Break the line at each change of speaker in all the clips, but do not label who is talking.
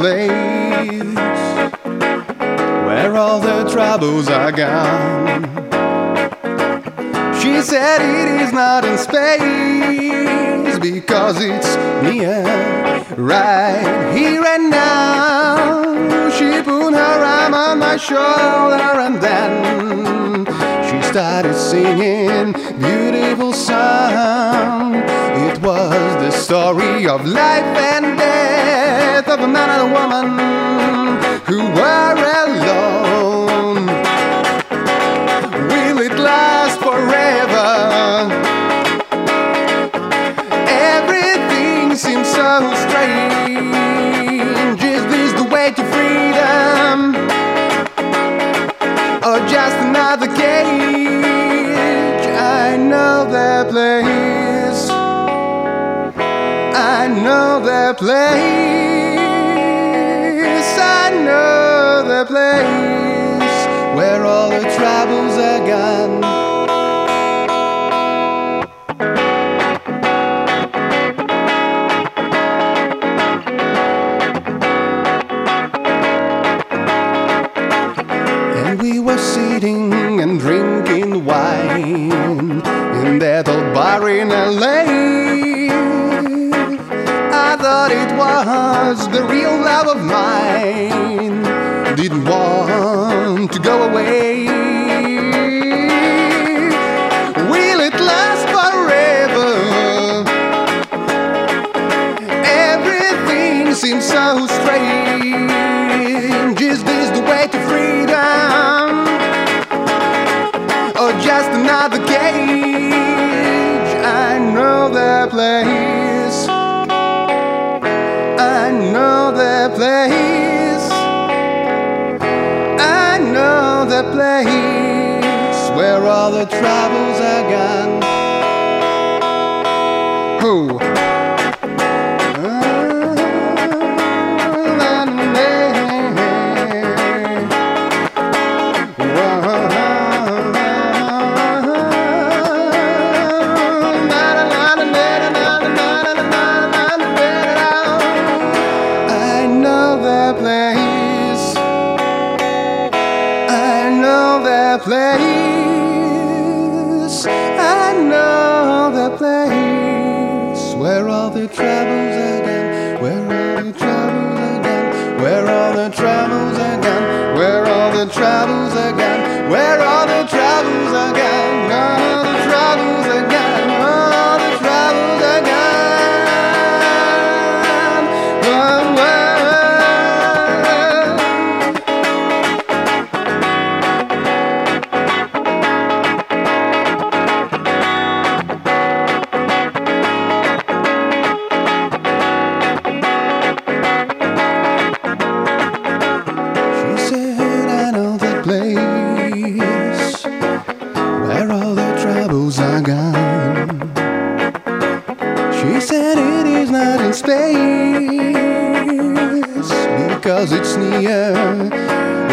place where all the troubles are gone. She said it is not in space because it's near, right here and now. She put her arm on my shoulder and then she started singing beautiful song. Was the story of life and death of a man and a woman who were alone. Will it last forever? Everything seems so strange. Is this the way to freedom? Or just another cage? I know that place. Know place. I know that place where all the troubles are gone. And we were sitting and drinking wine in that old bar in LA. Thought it was the real love of mine. Didn't want to go away. Will it last forever? Everything seems so strange. Is this the way to freedom? Or just another cage? I know that place. I know that place. I know that place where all the troubles are gone. Who? That place. I know that place. I know that place where all the troubles are gone. Where all the troubles are gone. Where all the troubles are gone. Where all the troubles He said it is not in space because it's near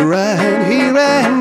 right here.